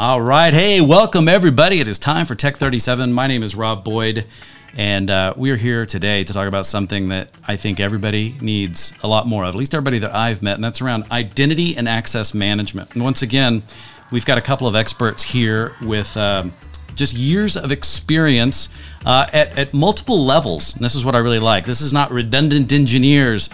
All right. Hey, welcome everybody. It is time for Tech 37. My name is Rob Boyd, and uh, we are here today to talk about something that I think everybody needs a lot more of, at least everybody that I've met, and that's around identity and access management. And once again, we've got a couple of experts here with um, just years of experience uh, at, at multiple levels. And this is what I really like. This is not redundant engineers.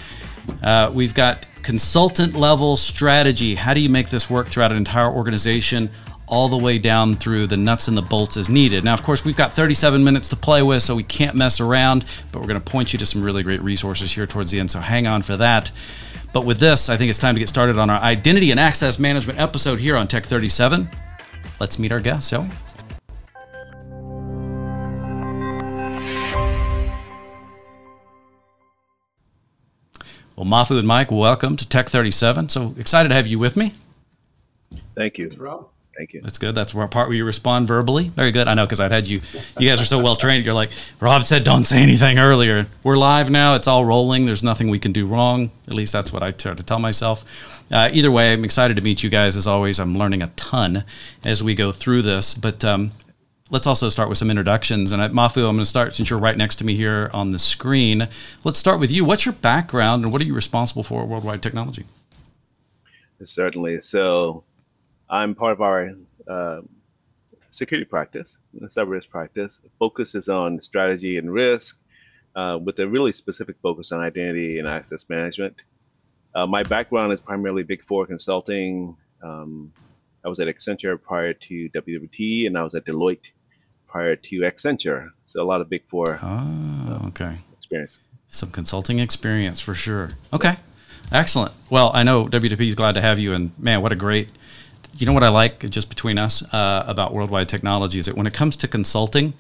Uh, we've got consultant level strategy. How do you make this work throughout an entire organization? All the way down through the nuts and the bolts as needed. Now, of course, we've got 37 minutes to play with, so we can't mess around, but we're going to point you to some really great resources here towards the end, so hang on for that. But with this, I think it's time to get started on our identity and access management episode here on Tech 37. Let's meet our guests, shall we? Well, Mafu and Mike, welcome to Tech 37. So excited to have you with me. Thank you. Rob. Thank you. That's good. That's where part where you respond verbally. Very good. I know because I'd had you. You guys are so well trained. You're like Rob said, don't say anything earlier. We're live now. It's all rolling. There's nothing we can do wrong. At least that's what I try to tell myself. Uh, either way, I'm excited to meet you guys. As always, I'm learning a ton as we go through this. But um, let's also start with some introductions. And at Mafu, I'm going to start since you're right next to me here on the screen. Let's start with you. What's your background and what are you responsible for at Worldwide Technology? Certainly. So I'm part of our uh, security practice, cyber risk practice. Focuses on strategy and risk, uh, with a really specific focus on identity and access management. Uh, my background is primarily Big Four consulting. Um, I was at Accenture prior to WWT, and I was at Deloitte prior to Accenture. So a lot of Big Four. Oh, okay. Experience. Some consulting experience for sure. Okay. Excellent. Well, I know WWT is glad to have you, and man, what a great you know what I like just between us uh, about worldwide technology is that when it comes to consulting,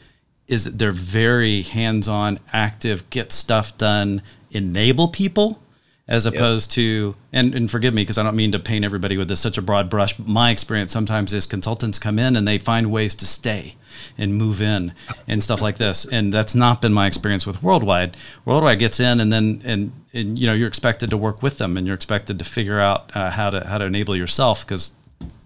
is that they're very hands-on, active, get stuff done, enable people, as opposed yep. to and, and forgive me because I don't mean to paint everybody with this such a broad brush. But my experience sometimes is consultants come in and they find ways to stay and move in and stuff like this, and that's not been my experience with Worldwide. Worldwide gets in and then and, and you know you're expected to work with them and you're expected to figure out uh, how to how to enable yourself because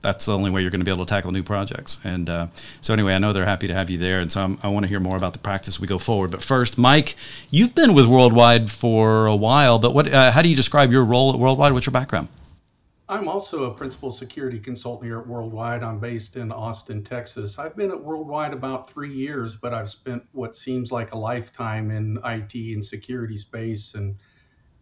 that's the only way you're going to be able to tackle new projects. And uh, so, anyway, I know they're happy to have you there. And so, I'm, i want to hear more about the practice we go forward. But first, Mike, you've been with Worldwide for a while, but what? Uh, how do you describe your role at Worldwide? What's your background? I'm also a principal security consultant here at Worldwide. I'm based in Austin, Texas. I've been at Worldwide about three years, but I've spent what seems like a lifetime in IT and security space and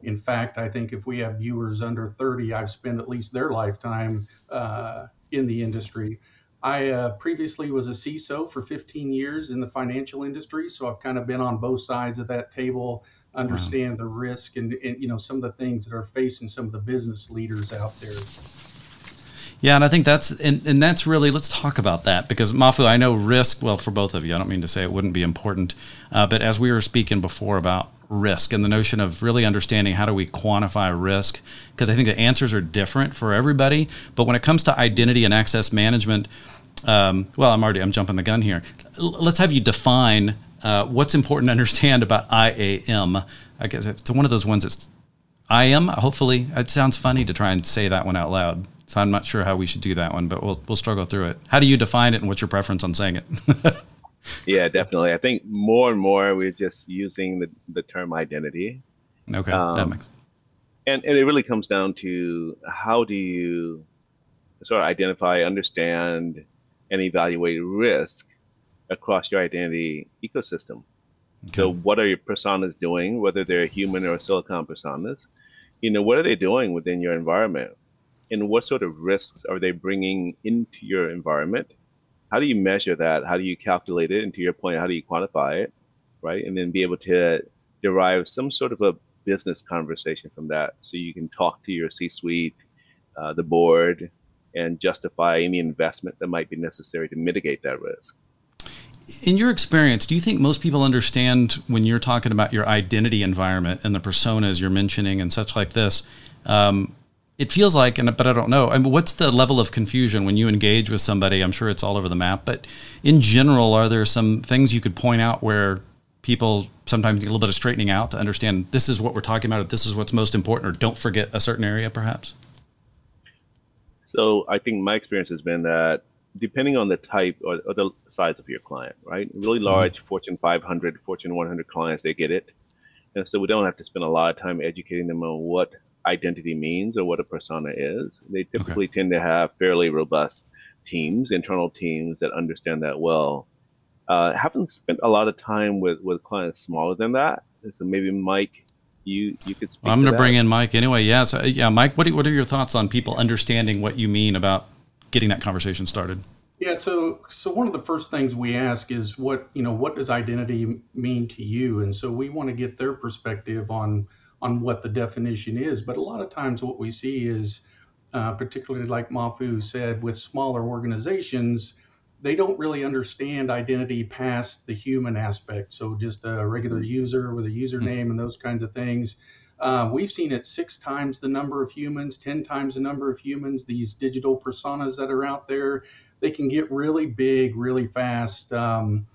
in fact, I think if we have viewers under 30, I've spent at least their lifetime uh, in the industry. I uh, previously was a CISO for 15 years in the financial industry, so I've kind of been on both sides of that table, understand wow. the risk and, and you know some of the things that are facing some of the business leaders out there. Yeah, and I think that's and, and that's really let's talk about that because Mafu, I know risk. Well, for both of you, I don't mean to say it wouldn't be important, uh, but as we were speaking before about risk and the notion of really understanding how do we quantify risk because I think the answers are different for everybody. But when it comes to identity and access management, um, well, I'm already I'm jumping the gun here. L- let's have you define uh, what's important to understand about IAM. I guess it's one of those ones that's IAM. Hopefully, it sounds funny to try and say that one out loud. So I'm not sure how we should do that one, but we'll we'll struggle through it. How do you define it, and what's your preference on saying it? yeah, definitely. I think more and more we're just using the, the term identity. Okay, um, that makes. And and it really comes down to how do you sort of identify, understand, and evaluate risk across your identity ecosystem. Okay. So, what are your personas doing, whether they're human or silicon personas? You know, what are they doing within your environment? And what sort of risks are they bringing into your environment? How do you measure that? How do you calculate it? And to your point, how do you quantify it, right? And then be able to derive some sort of a business conversation from that, so you can talk to your C-suite, uh, the board, and justify any investment that might be necessary to mitigate that risk. In your experience, do you think most people understand when you're talking about your identity environment and the personas you're mentioning and such like this? Um, it feels like, and but I don't know. I mean, what's the level of confusion when you engage with somebody? I'm sure it's all over the map, but in general, are there some things you could point out where people sometimes need a little bit of straightening out to understand this is what we're talking about, or this is what's most important, or don't forget a certain area, perhaps? So I think my experience has been that depending on the type or, or, the size of your client, right? Really mm-hmm. large mm-hmm. Fortune 500, Fortune 100 clients, they get it. And so we don't have to spend a lot of time educating them on what identity means or what a persona is. They typically okay. tend to have fairly robust teams, internal teams that understand that well. Uh, haven't spent a lot of time with, with clients smaller than that. So maybe Mike, you you could speak. Well, I'm going to bring in Mike anyway. Yeah, so, yeah, Mike. What are, what are your thoughts on people understanding what you mean about getting that conversation started? Yeah, so so one of the first things we ask is what you know what does identity mean to you, and so we want to get their perspective on on what the definition is. But a lot of times, what we see is, uh, particularly like Mafu said, with smaller organizations, they don't really understand identity past the human aspect. So just a regular user with a username and those kinds of things. Uh, we've seen it six times the number of humans, 10 times the number of humans, these digital personas that are out there they can get really big really fast. Um,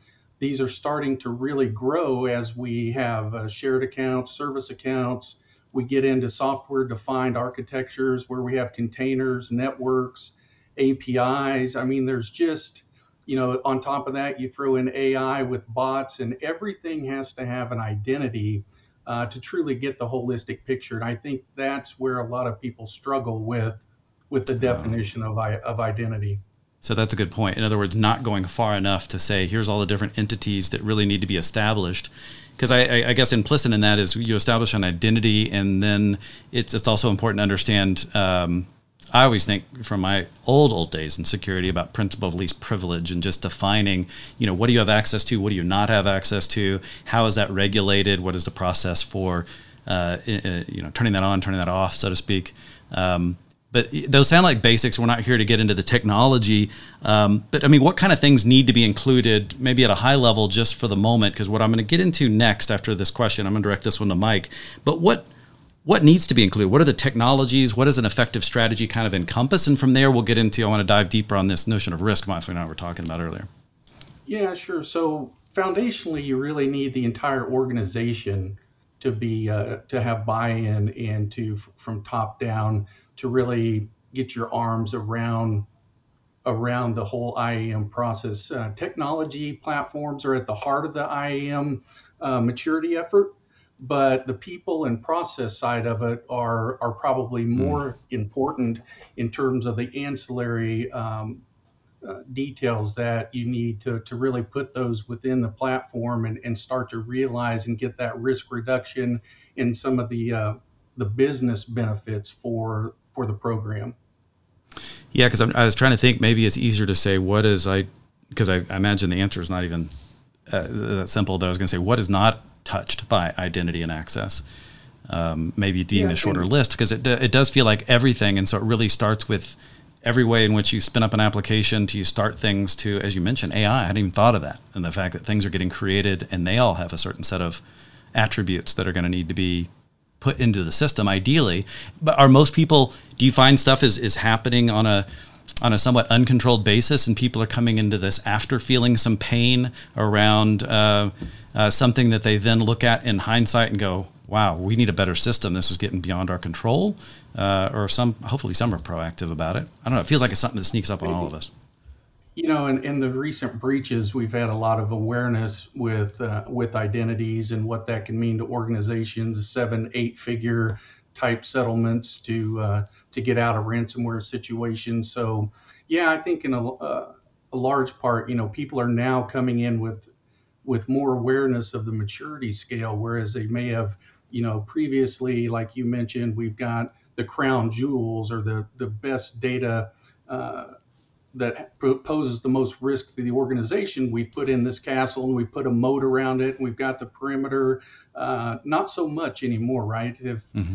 these are starting to really grow as we have uh, shared accounts, service accounts. We get into software defined architectures where we have containers, networks, APIs. I mean, there's just, you know, on top of that, you throw in AI with bots, and everything has to have an identity uh, to truly get the holistic picture. And I think that's where a lot of people struggle with with the definition of, of identity. So that's a good point. In other words, not going far enough to say, here's all the different entities that really need to be established. Because I, I, I, guess implicit in that is you establish an identity, and then it's, it's also important to understand. Um, I always think from my old old days in security about principle of least privilege and just defining, you know, what do you have access to, what do you not have access to, how is that regulated, what is the process for, uh, you know, turning that on, turning that off, so to speak. Um, but those sound like basics. We're not here to get into the technology. Um, but I mean, what kind of things need to be included, maybe at a high level, just for the moment? Because what I'm going to get into next after this question, I'm going to direct this one to Mike. But what what needs to be included? What are the technologies? What does an effective strategy kind of encompass? And from there, we'll get into. I want to dive deeper on this notion of risk, Mike and I were talking about earlier. Yeah, sure. So foundationally, you really need the entire organization to be uh, to have buy-in and to from top down to really get your arms around around the whole IAM process. Uh, technology platforms are at the heart of the IAM uh, maturity effort, but the people and process side of it are are probably hmm. more mm. important in terms of the ancillary um, uh, details that you need to, to really put those within the platform and, and start to realize and get that risk reduction in some of the uh, the business benefits for for the program. Yeah, because I was trying to think maybe it's easier to say what is I because I, I, imagine the answer is not even uh, that simple. But I was going to say what is not touched by identity and access. Um, maybe being yeah, the shorter list because it it does feel like everything, and so it really starts with every way in which you spin up an application to you start things to as you mentioned AI. I hadn't even thought of that, and the fact that things are getting created and they all have a certain set of attributes that are going to need to be put into the system ideally. But are most people do you find stuff is is happening on a on a somewhat uncontrolled basis and people are coming into this after feeling some pain around uh, uh, something that they then look at in hindsight and go wow we need a better system. This is getting beyond our control uh, or some hopefully some are proactive about it. I don't know. It feels like it's something that sneaks up on all of us you know, in, in the recent breaches, we've had a lot of awareness with uh, with identities and what that can mean to organizations, seven, eight figure type settlements to uh, to get out of ransomware situations. So, yeah, I think in a, uh, a large part, you know, people are now coming in with with more awareness of the maturity scale, whereas they may have, you know, previously, like you mentioned, we've got the crown jewels or the the best data. Uh, that poses the most risk to the organization, we put in this castle and we put a moat around it. And we've got the perimeter. Uh, not so much anymore, right? If mm-hmm.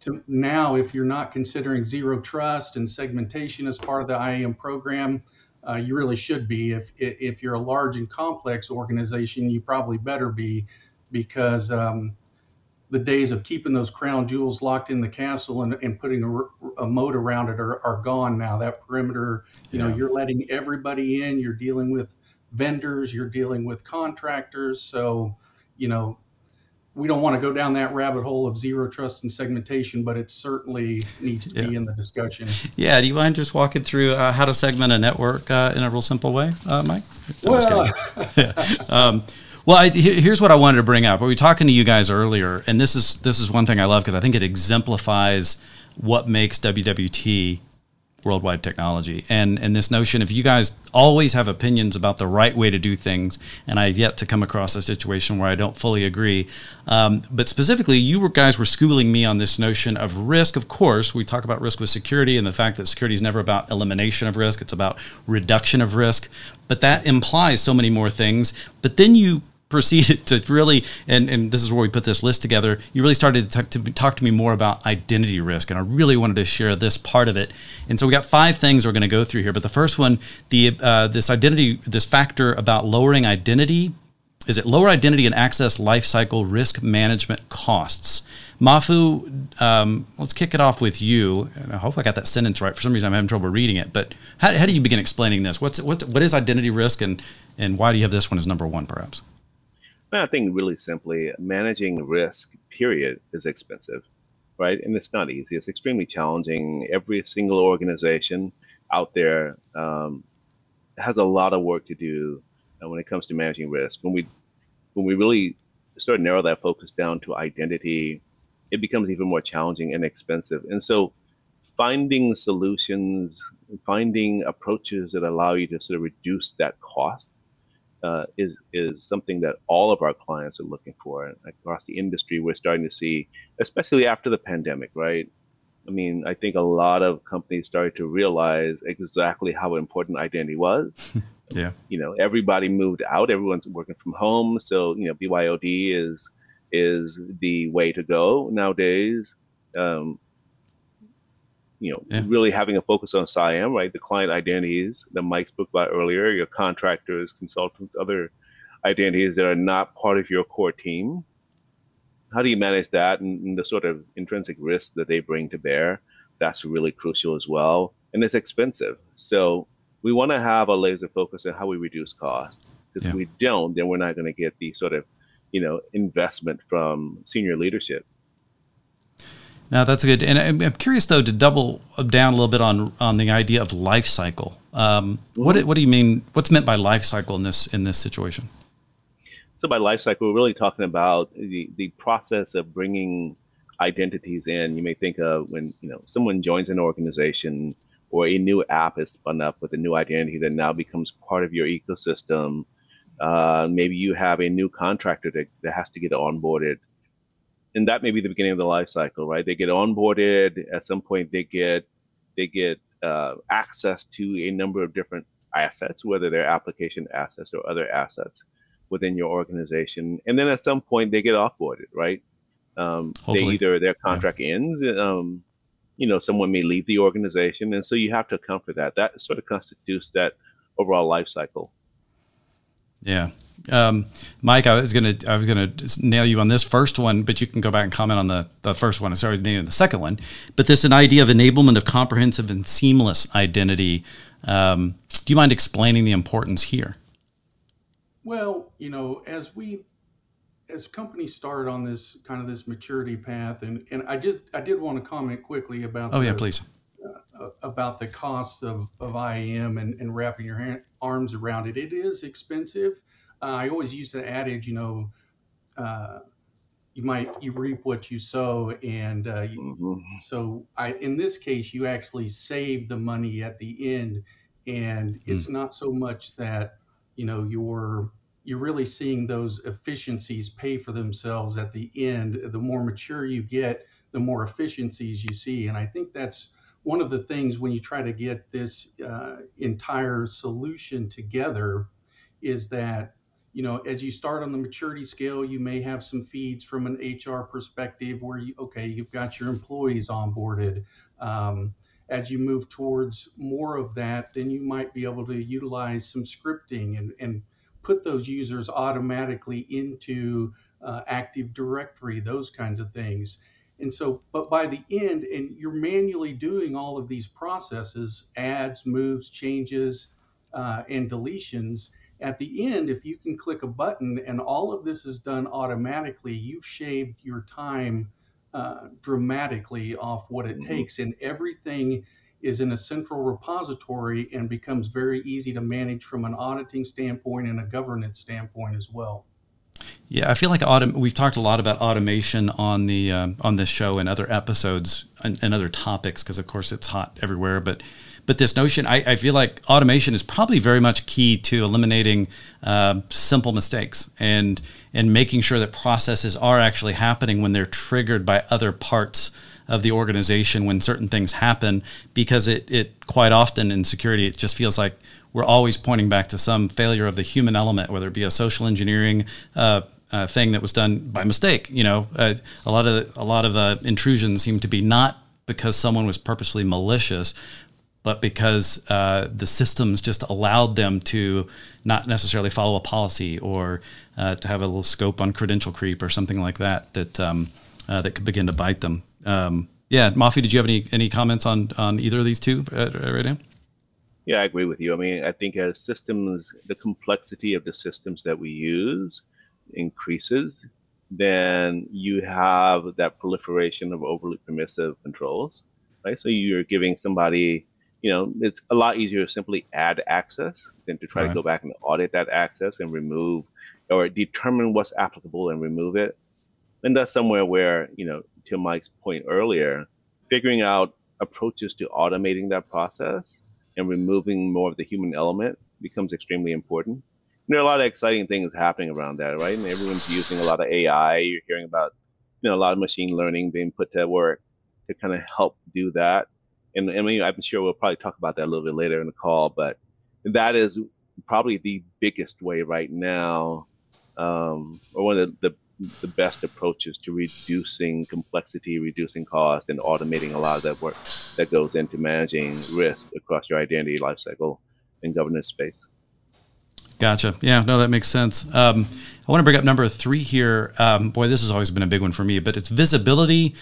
to now, if you're not considering zero trust and segmentation as part of the IAM program, uh, you really should be. If if you're a large and complex organization, you probably better be, because um, the days of keeping those crown jewels locked in the castle and, and putting a, a moat around it are, are gone now. That perimeter, you yeah. know, you're letting everybody in. You're dealing with vendors. You're dealing with contractors. So, you know, we don't want to go down that rabbit hole of zero trust and segmentation, but it certainly needs to yeah. be in the discussion. Yeah. Do you mind just walking through uh, how to segment a network uh, in a real simple way, uh, Mike? No, well, yeah. um, well, I, here's what I wanted to bring up. We were talking to you guys earlier, and this is this is one thing I love because I think it exemplifies what makes WWT worldwide technology. And and this notion if you guys always have opinions about the right way to do things and i've yet to come across a situation where i don't fully agree um, but specifically you guys were schooling me on this notion of risk. Of course we talk about risk with security and the fact that security is never about elimination of risk it's about reduction of risk. But that implies so many more things. But then you proceeded to really, and, and this is where we put this list together, you really started to talk, to talk to me more about identity risk. And I really wanted to share this part of it. And so we got five things we're going to go through here. But the first one, the uh, this identity, this factor about lowering identity, is it lower identity and access lifecycle risk management costs? Mafu, um, let's kick it off with you. I hope I got that sentence right. For some reason, I'm having trouble reading it. But how, how do you begin explaining this? What's what, what is identity risk, and and why do you have this one as number one, perhaps? I think really simply, managing risk, period, is expensive, right? And it's not easy. It's extremely challenging. Every single organization out there um, has a lot of work to do uh, when it comes to managing risk. When we when we really start to narrow that focus down to identity, it becomes even more challenging and expensive. And so, finding solutions, finding approaches that allow you to sort of reduce that cost uh, is is something that all of our clients are looking for and across the industry. We're starting to see, especially after the pandemic, right? I mean, I think a lot of companies started to realize exactly how important identity was. yeah. You know, everybody moved out. Everyone's working from home, so you know, BYOD is is the way to go nowadays. Um, you know, yeah. really having a focus on SIAM, right? The client identities that Mike spoke about earlier, your contractors, consultants, other identities that are not part of your core team. How do you manage that and, and the sort of intrinsic risk that they bring to bear? That's really crucial as well. And it's expensive. So we want to have a laser focus on how we reduce cost. Because yeah. if we don't, then we're not going to get the sort of, you know, investment from senior leadership now that's good. And I'm curious though to double down a little bit on on the idea of life cycle. Um, what what do you mean? What's meant by life cycle in this in this situation? So by life cycle, we're really talking about the the process of bringing identities in. You may think of when you know someone joins an organization or a new app is spun up with a new identity that now becomes part of your ecosystem. Uh, maybe you have a new contractor that, that has to get onboarded and that may be the beginning of the life cycle, right? They get onboarded. At some point, they get they get uh, access to a number of different assets, whether they're application assets or other assets within your organization. And then at some point, they get offboarded, right? Um, they either their contract yeah. ends. Um, you know, someone may leave the organization, and so you have to account for that. That sort of constitutes that overall life cycle. Yeah, um, Mike, I was gonna I was gonna nail you on this first one, but you can go back and comment on the, the first one. I started naming the second one, but this an idea of enablement of comprehensive and seamless identity. Um, do you mind explaining the importance here? Well, you know, as we as companies start on this kind of this maturity path, and and I just I did want to comment quickly about oh the, yeah please uh, about the costs of of IAM and, and wrapping your hand, arms around it. It is expensive uh, I always use the adage, you know, uh, you might you reap what you sow, and uh, you, mm-hmm. so I in this case you actually save the money at the end, and mm. it's not so much that you know you're you're really seeing those efficiencies pay for themselves at the end. The more mature you get, the more efficiencies you see, and I think that's one of the things when you try to get this uh, entire solution together is that you know, as you start on the maturity scale, you may have some feeds from an HR perspective where you, okay, you've got your employees onboarded. Um, as you move towards more of that, then you might be able to utilize some scripting and, and put those users automatically into uh, Active Directory, those kinds of things. And so, but by the end, and you're manually doing all of these processes, adds, moves, changes, uh, and deletions at the end, if you can click a button and all of this is done automatically, you've shaved your time uh, dramatically off what it mm-hmm. takes, and everything is in a central repository and becomes very easy to manage from an auditing standpoint and a governance standpoint as well. Yeah, I feel like autom- we've talked a lot about automation on the um, on this show and other episodes and, and other topics because of course it's hot everywhere. But but this notion, I, I, feel like automation is probably very much key to eliminating uh, simple mistakes and and making sure that processes are actually happening when they're triggered by other parts of the organization when certain things happen because it, it quite often in security it just feels like we're always pointing back to some failure of the human element whether it be a social engineering uh, uh, thing that was done by mistake you know? Uh, a lot of a lot of uh, intrusions seem to be not because someone was purposely malicious but because uh, the systems just allowed them to not necessarily follow a policy or uh, to have a little scope on credential creep or something like that that um, uh, that could begin to bite them. Um, yeah, Mafi, did you have any any comments on on either of these two uh, right now? Yeah, I agree with you. I mean, I think as systems, the complexity of the systems that we use increases, then you have that proliferation of overly permissive controls, right? So you're giving somebody you know, it's a lot easier to simply add access than to try right. to go back and audit that access and remove or determine what's applicable and remove it. And that's somewhere where, you know, to Mike's point earlier, figuring out approaches to automating that process and removing more of the human element becomes extremely important. And there are a lot of exciting things happening around that, right? And everyone's using a lot of AI. You're hearing about, you know, a lot of machine learning being put to work to kind of help do that and I mean, I'm sure we'll probably talk about that a little bit later in the call, but that is probably the biggest way right now, um, or one of the, the, best approaches to reducing complexity, reducing cost, and automating a lot of that work that goes into managing risk across your identity lifecycle and governance space. Gotcha. Yeah, no, that makes sense. Um, I want to bring up number three here. Um, boy, this has always been a big one for me, but it's visibility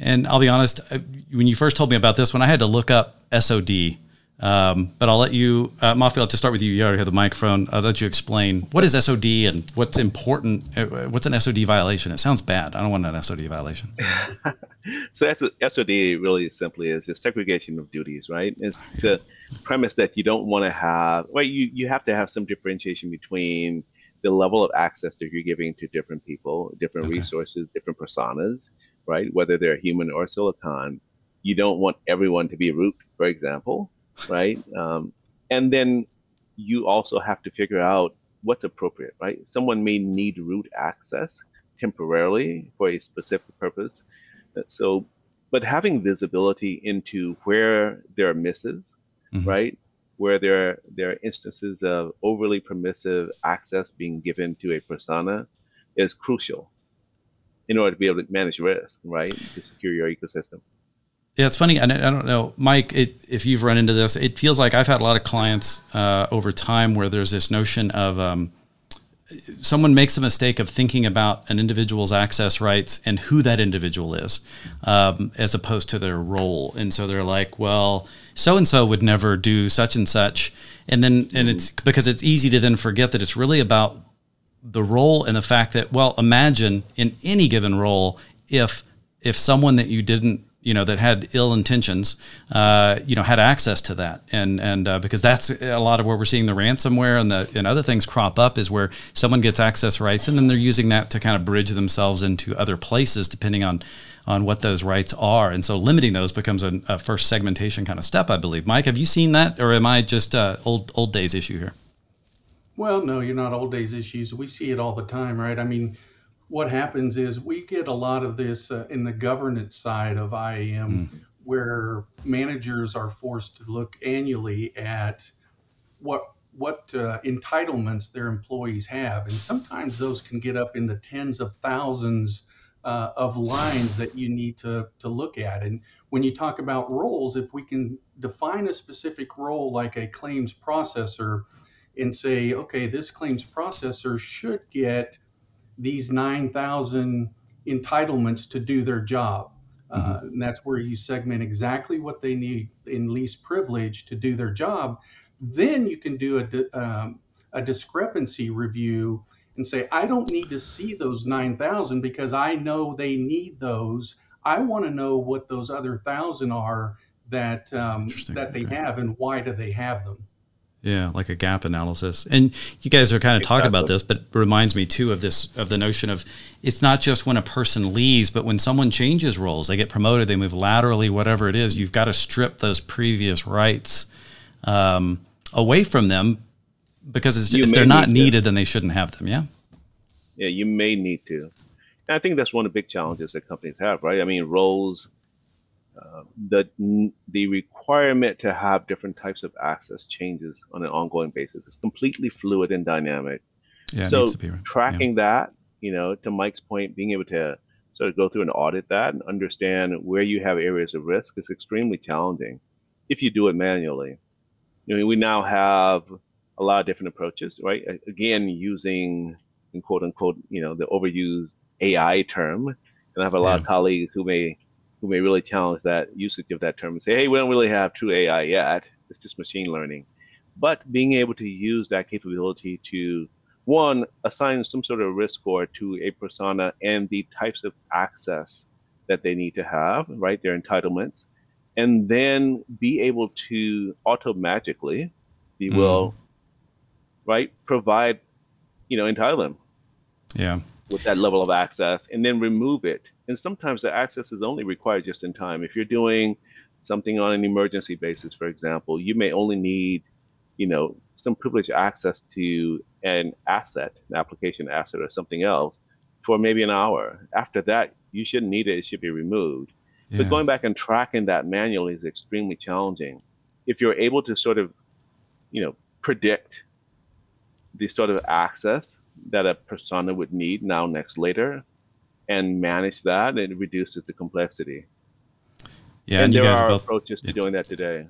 and I'll be honest, when you first told me about this one, I had to look up SOD. Um, but I'll let you, uh, Mafi, to start with you. You already have the microphone. I'll let you explain what is SOD and what's important. Uh, what's an SOD violation? It sounds bad. I don't want an SOD violation. so SOD really simply is a segregation of duties, right? It's the premise that you don't want to have, well, you, you have to have some differentiation between the level of access that you're giving to different people, different okay. resources, different personas, right? Whether they're human or silicon, you don't want everyone to be root, for example, right? Um, and then you also have to figure out what's appropriate, right? Someone may need root access temporarily for a specific purpose. So, but having visibility into where there are misses, mm-hmm. right? Where there, there are instances of overly permissive access being given to a persona is crucial in order to be able to manage risk, right? To secure your ecosystem. Yeah, it's funny. I, don't know, Mike, it, if you've run into this, it feels like I've had a lot of clients uh, over time where there's this notion of um, someone makes a mistake of thinking about an individual's access rights and who that individual is, um, as opposed to their role. And so they're like, well, so and so would never do such and such, and then and it's because it's easy to then forget that it's really about the role and the fact that well imagine in any given role if if someone that you didn't you know that had ill intentions uh, you know had access to that. And and uh, because that's a lot of where we're seeing the ransomware and the and other things crop up is where someone gets access rights and then they're using that to kind of bridge themselves into other places depending on on what those rights are. And so limiting those becomes a, a first segmentation kind of step i believe. Mike have you seen that or am i just uh, old old days issue here well, no, you're not old days issues. We see it all the time, right? I mean, what happens is we get a lot of this uh, in the governance side of IAM, mm. where managers are forced to look annually at what what uh, entitlements their employees have, and sometimes those can get up in the tens of thousands uh, of lines that you need to to look at. And when you talk about roles, if we can define a specific role like a claims processor and say, okay, this claims processor should get these 9,000 entitlements to do their job. Uh, mm-hmm. Uh, and that's where you segment exactly what they need in least privilege to do their job. Then you can do a, um, a discrepancy review and say, I don't need to see those 9,000 because I know they need those. I want to know what those other thousand are that um, that they okay. have and why do they have them. Yeah, like a gap analysis. And you guys are kind of exactly. talking about this, but reminds me too of this of the notion of it's not just when a person leaves, but when someone changes roles, they get promoted, they move laterally, whatever it is, you've got to strip those previous rights um, away from them because if they're not needed, then they shouldn't have them. Yeah. Yeah, you may need to. And I think that's one of the big challenges that companies have, right? I mean, roles uh, the the requirement to have different types of access changes on an ongoing basis. It's completely fluid and dynamic. Yeah, so tracking yeah. that, you know, to Mike's point, being able to sort of go through and audit that and understand where you have areas of risk is extremely challenging if you do it manually. You know, we now have a lot of different approaches, right? Again, using in quote unquote, you know, the overused AI term. And I have a lot of colleagues who may who may really challenge that usage of that term and say, hey, we don't really have true AI yet. It's just machine learning. But being able to use that capability to, one, assign some sort of risk score to a persona and the types of access that they need to have, right? Their entitlements. And then be able to automatically, if you will, mm. right, provide, you know, entitle them. Yeah. With that level of access and then remove it and sometimes the access is only required just in time. If you're doing something on an emergency basis, for example, you may only need, you know, some privileged access to an asset, an application asset or something else for maybe an hour. After that, you shouldn't need it. It should be removed. Yeah. But going back and tracking that manually is extremely challenging. If you're able to sort of, you know, predict the sort of access that a persona would need now, next, later, and manage that, it reduces the complexity. Yeah, and, and there are both, approaches to yeah. doing that today.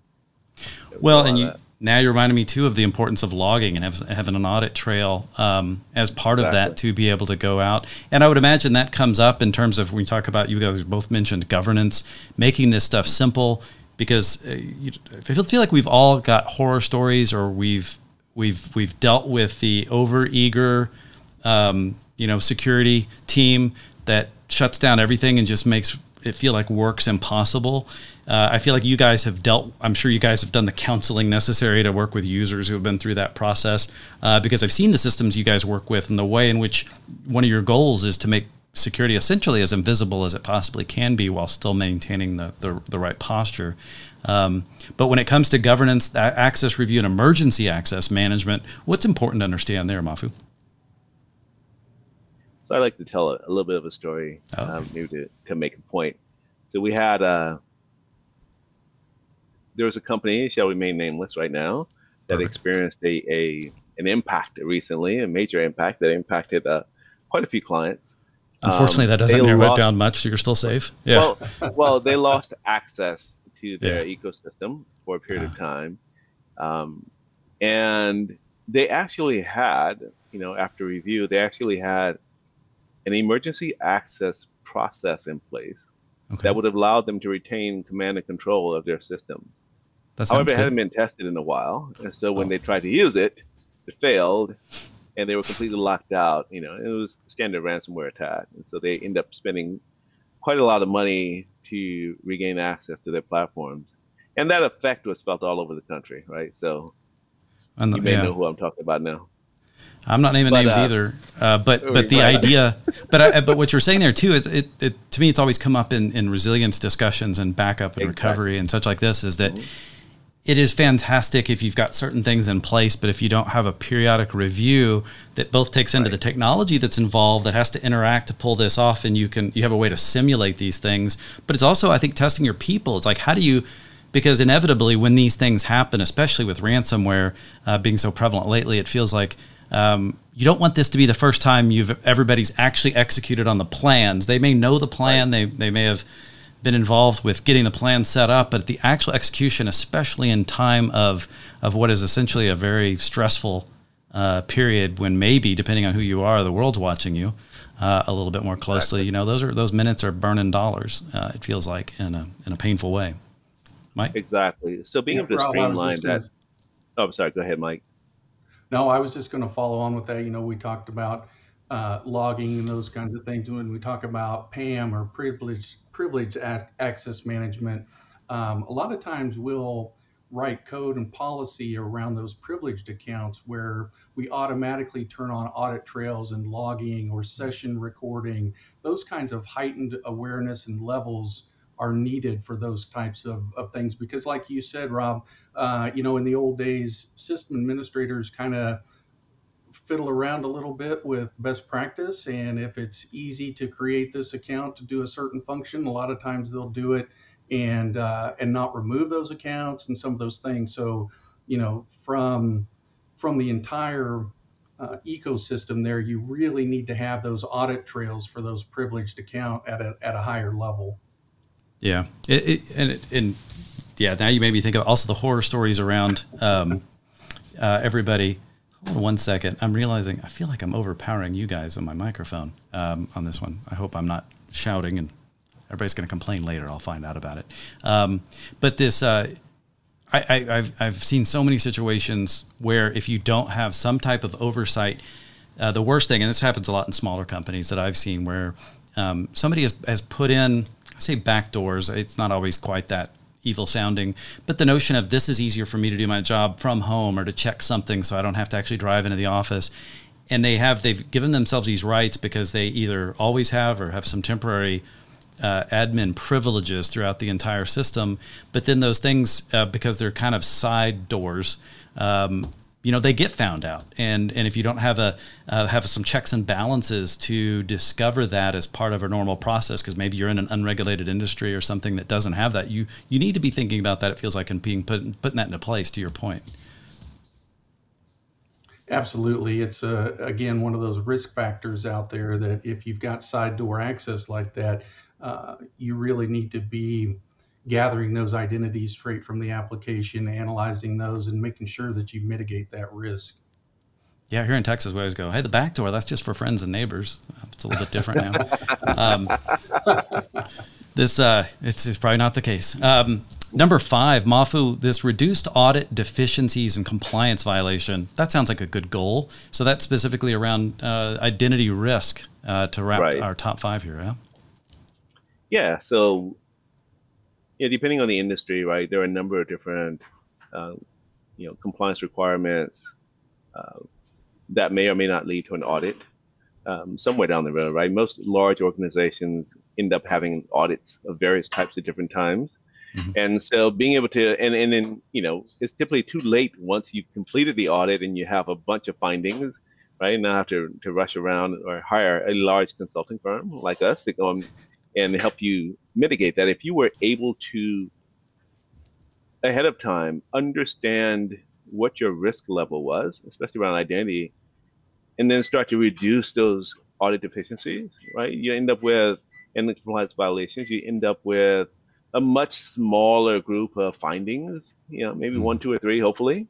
well, and you now you're reminding me too of the importance of logging and have, having an audit trail um, as part exactly. of that to be able to go out. And I would imagine that comes up in terms of when you talk about you guys both mentioned governance, making this stuff simple because uh, you, I feel like we've all got horror stories or we've we've we've dealt with the over eager um, you know security team that shuts down everything and just makes it feel like work's impossible. Uh, I feel like you guys have dealt. I'm sure you guys have done the counseling necessary to work with users who have been through that process. Uh, because I've seen the systems you guys work with and the way in which one of your goals is to make security essentially as invisible as it possibly can be while still maintaining the the, the right posture. Um, but when it comes to governance, access review, and emergency access management, what's important to understand there, Mafu? So I like to tell a, a little bit of a story, oh. um, maybe to, to make a point. So we had a, uh, there was a company, shall we remain nameless right now, that Perfect. experienced a, a an impact recently, a major impact that impacted uh, quite a few clients. Unfortunately, um, that doesn't narrow lost, it down much, so you're still safe. Yeah. Well, well they lost access to their yeah. ecosystem for a period yeah. of time, um, and they actually had, you know, after review, they actually had an emergency access process in place okay. that would have allowed them to retain command and control of their systems. However, good. it hadn't been tested in a while, and so when oh. they tried to use it, it failed, and they were completely locked out. You know, it was standard ransomware attack, and so they end up spending quite a lot of money to regain access to their platforms, and that effect was felt all over the country, right? So the, you may yeah. know who I'm talking about now. I'm not naming but, names uh, either, uh, but but the idea, but I, but what you're saying there too, is it, it to me it's always come up in, in resilience discussions and backup and exactly. recovery and such like this is that mm-hmm. it is fantastic if you've got certain things in place, but if you don't have a periodic review that both takes into right. the technology that's involved that has to interact to pull this off, and you can you have a way to simulate these things, but it's also I think testing your people. It's like how do you because inevitably when these things happen, especially with ransomware uh, being so prevalent lately, it feels like um, you don't want this to be the first time you've everybody's actually executed on the plans. They may know the plan. Right. They they may have been involved with getting the plan set up, but the actual execution, especially in time of of what is essentially a very stressful uh, period, when maybe depending on who you are, the world's watching you uh, a little bit more closely. Exactly. You know, those are those minutes are burning dollars. Uh, it feels like in a in a painful way. Mike, exactly. So being yeah, able to streamline that. Oh, I'm sorry. Go ahead, Mike. No, I was just going to follow on with that. You know, we talked about uh, logging and those kinds of things. When we talk about PAM or privilege privilege access management, um, a lot of times we'll write code and policy around those privileged accounts where we automatically turn on audit trails and logging or session recording. Those kinds of heightened awareness and levels are needed for those types of, of things because like you said rob uh, you know in the old days system administrators kind of fiddle around a little bit with best practice and if it's easy to create this account to do a certain function a lot of times they'll do it and uh, and not remove those accounts and some of those things. So, you know, from from the entire uh, ecosystem there, you really need to have those audit trails for those privileged account at a at a higher level. Yeah, it, it, and it, and yeah, now you made me think of also the horror stories around um, uh, everybody. Hold on one second. I'm realizing I feel like I'm overpowering you guys on my microphone um, on this one. I hope I'm not shouting and Everybody's going to complain later. I'll find out about it. Um, but this, uh, I, have I've seen so many situations where if you don't have some type of oversight, uh, the worst thing, and this happens a lot in smaller companies that I've seen, where um, somebody has, has put in, I say backdoors. It's not always quite that evil sounding, but the notion of this is easier for me to do my job from home or to check something so I don't have to actually drive into the office. And they have they've given themselves these rights because they either always have or have some temporary uh, admin privileges throughout the entire system. But then those things, uh, because they're kind of side doors, um, you know, they get found out. And and if you don't have a uh, have some checks and balances to discover that as part of a normal process, because maybe you're in an unregulated industry or something that doesn't have that, you you need to be thinking about that. It feels like and being put, putting that into place. To your point. Absolutely. It's uh, again one of those risk factors out there that if you've got side door access like that, uh, you really need to be gathering those identities straight from the application, analyzing those, and making sure that you mitigate that risk. Yeah, here in Texas, we always go, "Hey, the back door, that's just for friends and neighbors." It's a little bit different now. Um, this, uh, it's, it's, probably not the case. Um, number five, Mafu, this reduced audit deficiencies and compliance violation. That sounds like a good goal. So that's specifically around uh, identity risk uh, to wrap right. our top five here. Yeah. Yeah, so yeah, depending on the industry, right, there are a number of different, uh, you know, compliance requirements uh, that may or may not lead to an audit um, somewhere down the road, right? Most large organizations end up having audits of various types at different times. Mm-hmm. And so being able to, and, and then, you know, it's typically too late once you've completed the audit and you have a bunch of findings, right? And Now have to, to rush around or hire a large consulting firm like us to go and and help you mitigate that. If you were able to ahead of time understand what your risk level was, especially around identity, and then start to reduce those audit deficiencies, right? You end up with in the compliance violations, you end up with a much smaller group of findings, you know, maybe one, mm-hmm. two, or three, hopefully,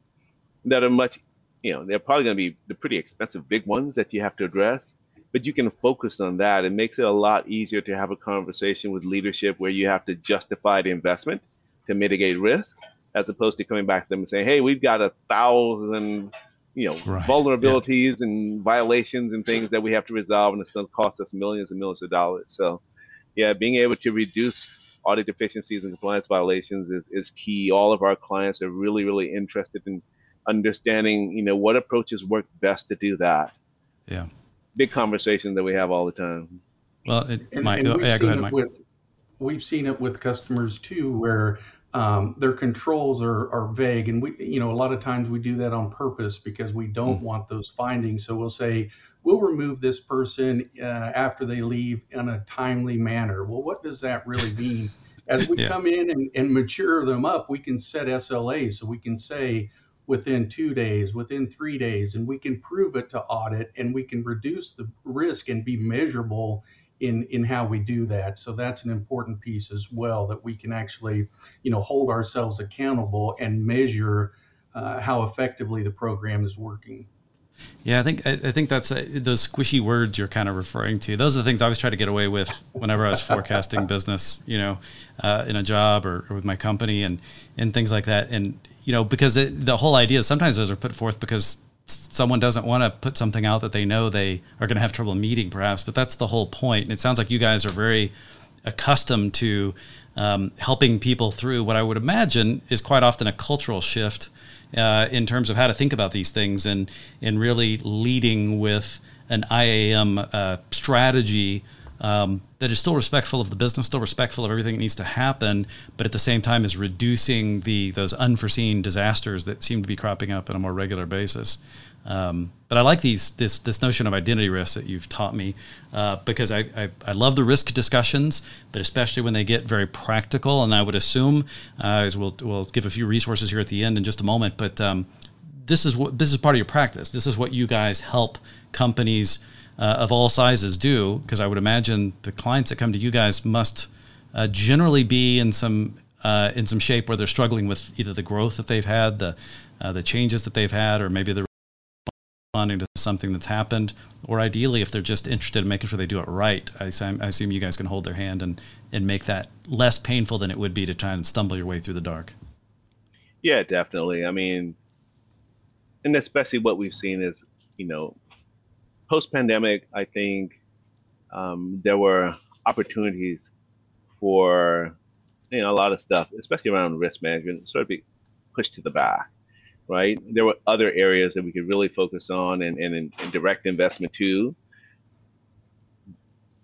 that are much, you know, they're probably going to be the pretty expensive big ones that you have to address but you can focus on that. It makes it a lot easier to have a conversation with leadership where you have to justify the investment to mitigate risk, as opposed to coming back to them and saying, "Hey, we've got a thousand, you know, right. vulnerabilities yeah. and violations and things that we have to resolve, and it's going to cost us millions and millions of dollars." So, yeah, being able to reduce audit deficiencies and compliance violations is, is key. All of our clients are really, really interested in understanding, you know, what approaches work best to do that. Yeah big conversation that we have all the time. Well, it and, might. And yeah, go ahead, Mike. With, we've seen it with customers too, where um, their controls are, are vague, and we, you know, a lot of times we do that on purpose because we don't mm. want those findings. So we'll say we'll remove this person uh, after they leave in a timely manner. Well, what does that really mean? As we yeah. come in and, and mature them up, we can set SLAs. So we can say, within two days, within three days, and we can prove it to audit and we can reduce the risk and be measurable in, in how we do that. So that's an important piece as well that we can actually, you know, hold ourselves accountable and measure uh, how effectively the program is working. Yeah, I think I, I think that's uh, those squishy words you're kind of referring to. Those are the things I always try to get away with whenever I was forecasting business, you know, uh, in a job or, or, with my company and and things like that. And you know, because it, the whole idea is sometimes those are put forth because someone doesn't want to put something out that they know they are going to have trouble meeting, perhaps. But that's the whole point. And it sounds like you guys are very accustomed to um, helping people through what I would imagine is quite often a cultural shift uh, in terms of how to think about these things and and really leading with an IAM uh, strategy um, that is still respectful of the business, still respectful of everything that needs to happen, but at the same time is reducing the those unforeseen disasters that seem to be cropping up on a more regular basis. Um, but I like these this this notion of identity risk that you've taught me uh, because I, I, I love the risk discussions, but especially when they get very practical. And I would assume uh, as we'll we'll give a few resources here at the end in just a moment, but um, this is what this is part of your practice. This is what you guys help companies uh, of all sizes do, because I would imagine the clients that come to you guys must uh, generally be in some uh, in some shape where they're struggling with either the growth that they've had, the uh, the changes that they've had, or maybe they're responding to something that's happened, or ideally, if they're just interested in making sure they do it right, I, I assume you guys can hold their hand and and make that less painful than it would be to try and stumble your way through the dark. Yeah, definitely. I mean, and especially what we've seen is, you know, post pandemic, I think um, there were opportunities for you know a lot of stuff, especially around risk management, sort of be pushed to the back, right? There were other areas that we could really focus on and, and, and direct investment to.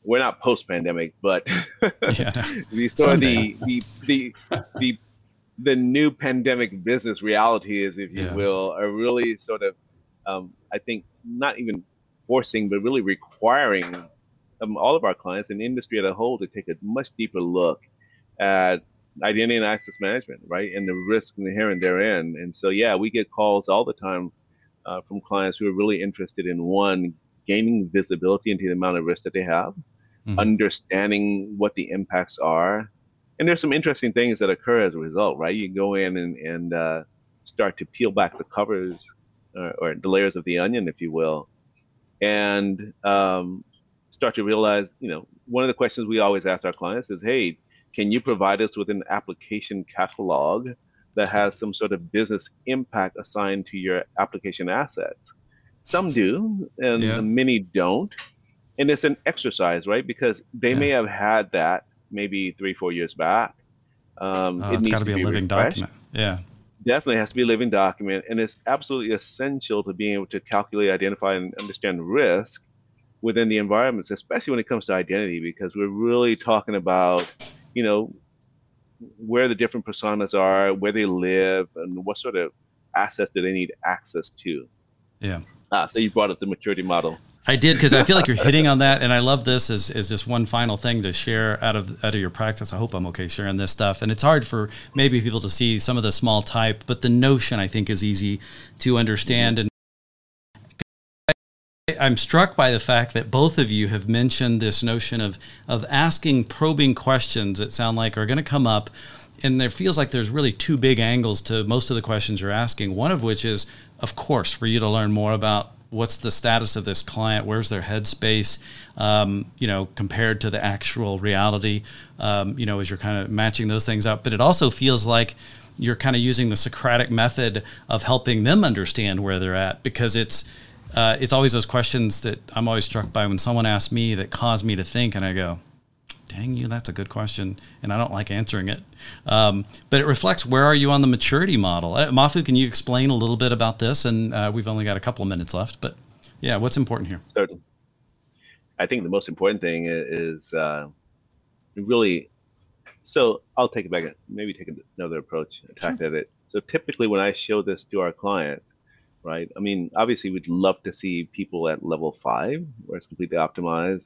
We're not post pandemic, but yeah, the sort of the, the the the the new pandemic business realities, if you yeah. will, are really sort of um, I think not even forcing, but really requiring um, all of our clients and industry as a whole to take a much deeper look at identity and access management, right, and the risk inherent therein. And so, yeah, we get calls all the time uh, from clients who are really interested in one, gaining visibility into the amount of risk that they have, mm-hmm. understanding what the impacts are. And there's some interesting things that occur as a result, right? You go in and, and uh, start to peel back the covers or, or the layers of the onion, if you will, and um, start to realize, you know, one of the questions we always ask our clients is, hey, can you provide us with an application catalog that has some sort of business impact assigned to your application assets? Some do, and yeah. many don't. And it's an exercise, right? Because they yeah. may have had that maybe three, four years back. Um, oh, it needs to be, be a living refreshed. document. Yeah definitely has to be a living document and it's absolutely essential to being able to calculate identify and understand risk within the environments especially when it comes to identity because we're really talking about you know where the different personas are where they live and what sort of assets do they need access to yeah ah, so you brought up the maturity model I did because I feel like you're hitting on that, and I love this as, as just one final thing to share out of out of your practice. I hope I'm okay sharing this stuff, and it's hard for maybe people to see some of the small type, but the notion I think is easy to understand. And I'm struck by the fact that both of you have mentioned this notion of of asking probing questions that sound like are going to come up and there feels like there's really two big angles to most of the questions you're asking. One of which is, of course, for you to learn more about what's the status of this client where's their headspace um, you know compared to the actual reality um, you know as you're kind of matching those things up but it also feels like you're kind of using the socratic method of helping them understand where they're at because it's uh, it's always those questions that i'm always struck by when someone asks me that cause me to think and i go dang you, that's a good question, and I don't like answering it. Um, but it reflects where are you on the maturity model. Uh, Mafu, can you explain a little bit about this? And uh, we've only got a couple of minutes left, but yeah, what's important here? Certainly. I think the most important thing is uh, really. So I'll take it back. Maybe take another approach, attack sure. at it. So typically, when I show this to our clients, right? I mean, obviously, we'd love to see people at level five, where it's completely optimized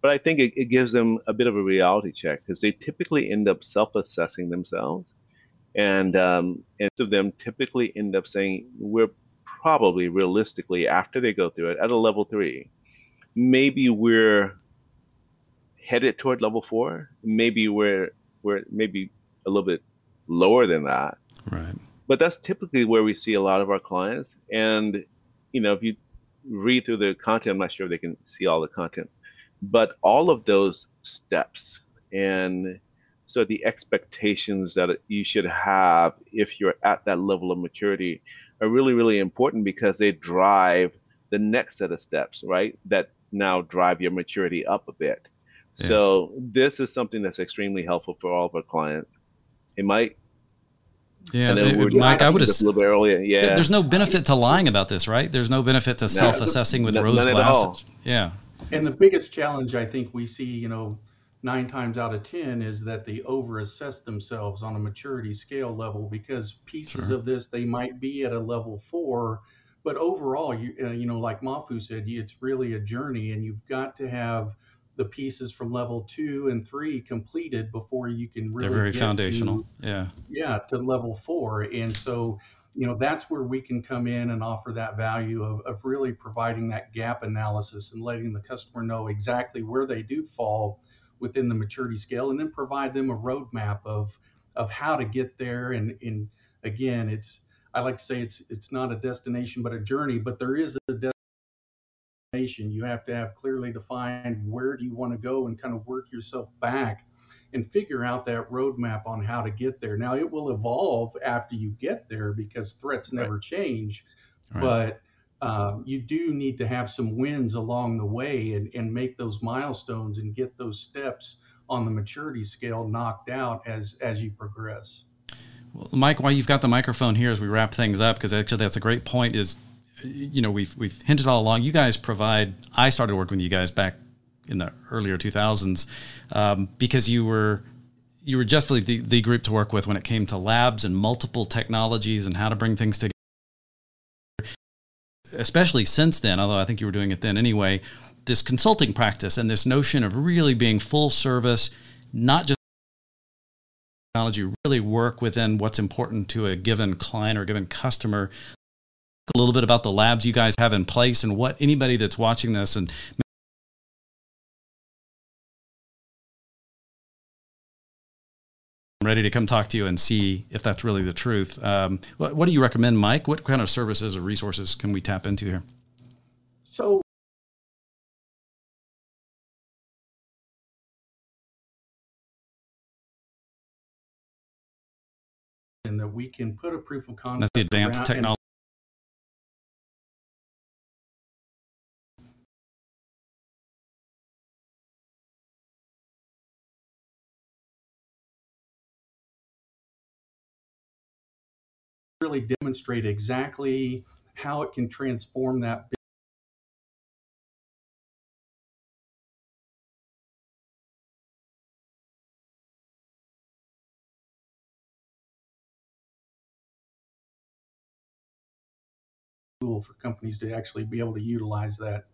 but I think it, it gives them a bit of a reality check because they typically end up self-assessing themselves, and um, and of them typically end up saying we're probably realistically after they go through it at a level three, maybe we're headed toward level four, maybe we're we're maybe a little bit lower than that, right? But that's typically where we see a lot of our clients, and you know if you read through the content, I'm not sure they can see all the content but all of those steps and so the expectations that you should have if you're at that level of maturity are really, really important because they drive the next set of steps, right? That now drive your maturity up a bit. Yeah. So this is something that's extremely helpful for all of our clients. It might. Yeah, it, Mike, I would have a little bit earlier. Yeah, there's no benefit to lying about this, right? There's no benefit to self-assessing with rose glasses. Yeah. And the biggest challenge I think we see, you know, nine times out of 10 is that they overassess themselves on a maturity scale level because pieces sure. of this, they might be at a level four, but overall, you, uh, you know, like Mafu said, it's really a journey and you've got to have the pieces from level two and three completed before you can really They're very foundational. To, yeah. Yeah. To level four. And so, you know, that's where we can come in and offer that value of, of really providing that gap analysis and letting the customer know exactly where they do fall within the maturity scale and then provide them a roadmap of of how to get there and and again it's I like to say it's it's not a destination but a journey but there is a destination you have to have clearly defined where do you want to go and kind of work yourself back and figure out that roadmap on how to get there now it will evolve after you get there because threats never right. change right. but um, you do need to have some wins along the way and, and make those milestones and get those steps on the maturity scale knocked out as as you progress. Well, Mike, while you've got the microphone here as we wrap things up, because actually that's a great point. Is you know we've we've hinted all along. You guys provide. I started working with you guys back in the earlier 2000s um, because you were you were just really the, the group to work with when it came to labs and multiple technologies and how to bring things together especially since then, although I think you were doing it then anyway, this consulting practice and this notion of really being full service, not just technology, really work within what's important to a given client or a given customer. A little bit about the labs you guys have in place and what anybody that's watching this and I'm ready to come talk to you and see if that's really the truth. Um, what, what, do you recommend, Mike? What kind of services or resources can we tap into here? So, and that we can put a proof of concept. That's the advanced technology. Really demonstrate exactly how it can transform that tool for companies to actually be able to utilize that.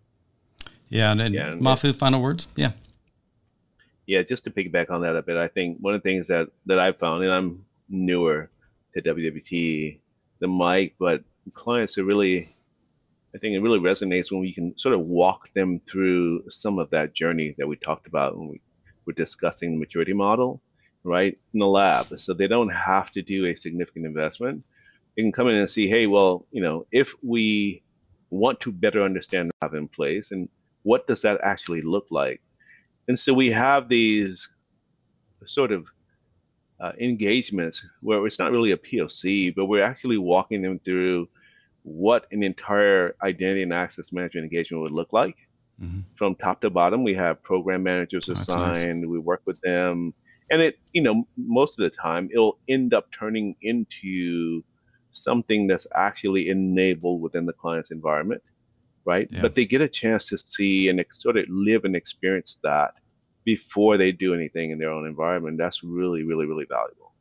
Yeah, and, and yeah, Mafu, final words? Yeah. Yeah, just to piggyback on that a bit, I think one of the things that, that I've found, and I'm newer to WWT the mic, but clients are really, I think it really resonates when we can sort of walk them through some of that journey that we talked about when we were discussing the maturity model, right, in the lab. So they don't have to do a significant investment. They can come in and see, hey, well, you know, if we want to better understand have in place and what does that actually look like? And so we have these sort of uh, engagements where it's not really a POC, but we're actually walking them through what an entire identity and access management engagement would look like. Mm-hmm. From top to bottom, we have program managers assigned. Nice. We work with them, and it, you know, most of the time, it'll end up turning into something that's actually enabled within the client's environment, right? Yeah. But they get a chance to see and sort of live and experience that before they do anything in their own environment. That's really, really, really valuable.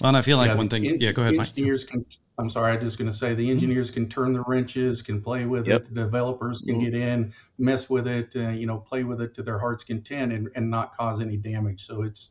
Well, and I feel like yeah, one thing. En- yeah, go ahead. Engineers Mike. can. I'm sorry, I'm just going to say the engineers can turn the wrenches, can play with yep. it. The developers can mm-hmm. get in, mess with it, uh, you know, play with it to their heart's content, and, and not cause any damage. So it's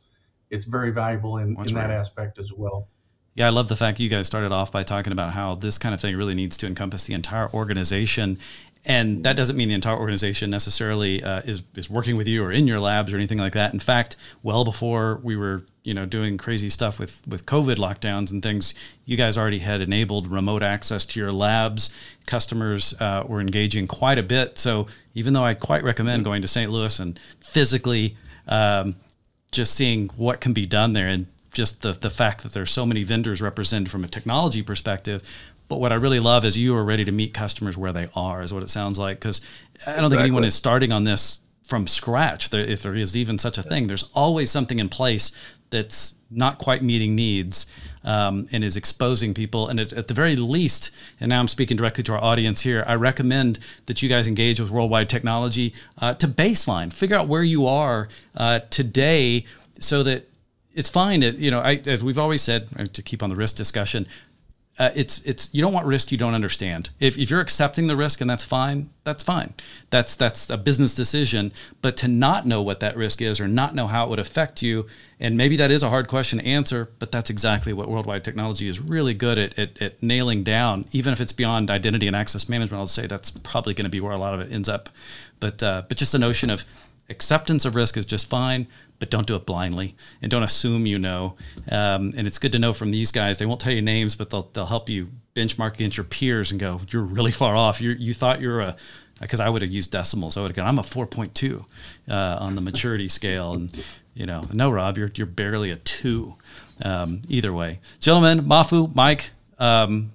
it's very valuable in, in that aspect as well. Yeah, I love the fact you guys started off by talking about how this kind of thing really needs to encompass the entire organization and that doesn't mean the entire organization necessarily uh, is is working with you or in your labs or anything like that. In fact, well before we were you know doing crazy stuff with with COVID lockdowns and things, you guys already had enabled remote access to your labs. Customers uh, were engaging quite a bit. So even though I quite recommend going to St. Louis and physically um, just seeing what can be done there and just the the fact that there's so many vendors represented from a technology perspective But what I really love is you are ready to meet customers where they are, is what it sounds like. Because I don't think anyone is starting on this from scratch. There, if there is even such a thing, there's always something in place that's not quite meeting needs um, and is exposing people. And at, at the very least, and now I'm speaking directly to our audience here, I recommend that you guys engage with World Wide Technology uh, to baseline, figure out where you are uh, today so that it's fine. It, you know, I, as we've always said, to keep on the risk discussion, uh, it's it's you don't want risk you don't understand. If, if you're accepting the risk and that's fine, that's fine. That's that's a business decision. But to not know what that risk is or not know how it would affect you, and maybe that is a hard question to answer, but that's exactly what World Wide Technology is really good at, at, at nailing down. Even if it's beyond identity and access management, I'll say that's probably going to be where a lot of it ends up. But uh, but just the notion of acceptance of risk is just fine, but don't do it blindly and don't assume you know. Um, and it's good to know from these guys. They won't tell you names, but they'll they'll help you benchmark against your peers and go, you're really far off. You you thought you're a because I would have used decimals. I would have gone, I'm a 4.2 uh, on the maturity scale, and you know, no, Rob, you're you're barely a two. Um, either way, gentlemen, Mafu, Mike. Um,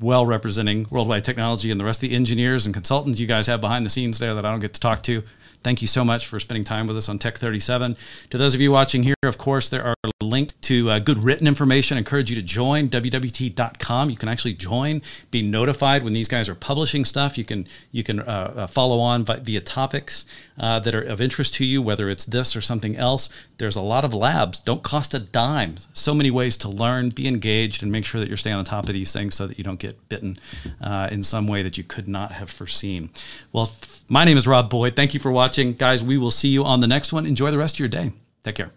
well representing World Wide Technology and the rest of the engineers and consultants you guys have behind the scenes there that I don't get to talk to. Thank you so much for spending time with us on Tech 37. To those of you watching here, of course, there are links to uh, good written information. I encourage you to join wwt.com. You can actually join, be notified when these guys are publishing stuff. You can you can uh, uh, follow on via topics uh, that are of interest to you, whether it's this or something else. There's a lot of labs. Don't cost a dime. So many ways to learn, be engaged, and make sure that you're staying on top of these things so that you don't get bitten uh, in some way that you could not have foreseen. Well, my name is Rob Boyd. Thank you for watching, guys. We will see you on the next one. Enjoy the rest of your day. Take care.